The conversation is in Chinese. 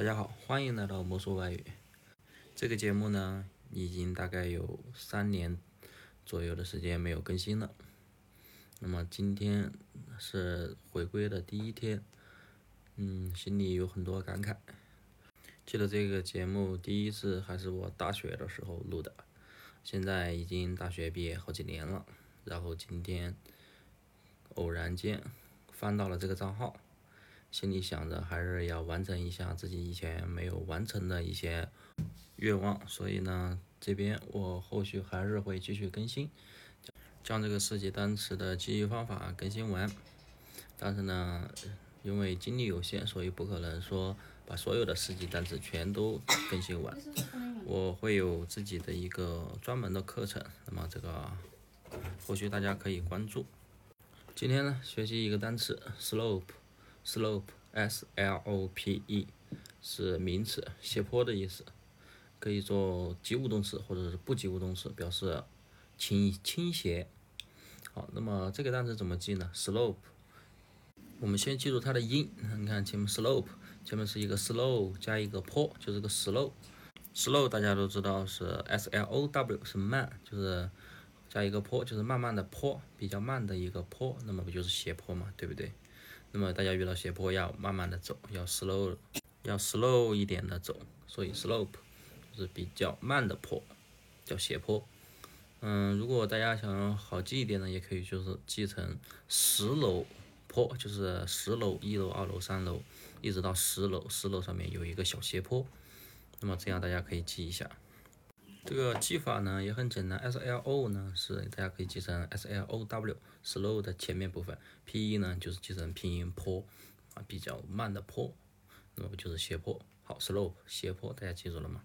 大家好，欢迎来到魔术外语。这个节目呢，已经大概有三年左右的时间没有更新了。那么今天是回归的第一天，嗯，心里有很多感慨。记得这个节目第一次还是我大学的时候录的，现在已经大学毕业好几年了。然后今天偶然间翻到了这个账号。心里想着还是要完成一下自己以前没有完成的一些愿望，所以呢，这边我后续还是会继续更新，将这个四级单词的记忆方法更新完。但是呢，因为精力有限，所以不可能说把所有的四级单词全都更新完。我会有自己的一个专门的课程，那么这个后续大家可以关注。今天呢，学习一个单词 slope。Slope，s l o p e，是名词，斜坡的意思，可以做及物动词或者是不及物动词，表示倾倾斜。好，那么这个单词怎么记呢？slope，我们先记住它的音。你看前面 slope，前面是一个 slow 加一个坡，就是个 slow。slow 大家都知道是 s l o w 是慢，就是加一个坡，就是慢慢的坡，比较慢的一个坡，那么不就是斜坡嘛，对不对？那么大家遇到斜坡要慢慢的走，要 slow，要 slow 一点的走，所以 slope 就是比较慢的坡，叫斜坡。嗯，如果大家想好记一点呢，也可以就是记成十楼坡，就是十楼，一楼、二楼、三楼，一直到十楼，十楼上面有一个小斜坡。那么这样大家可以记一下。这个记法呢也很简单，S L O 呢是大家可以记成 S L O W，slow 的前面部分，P E 呢就是记成拼音坡，啊比较慢的坡，那么就是斜坡？好，slope 斜坡，大家记住了吗？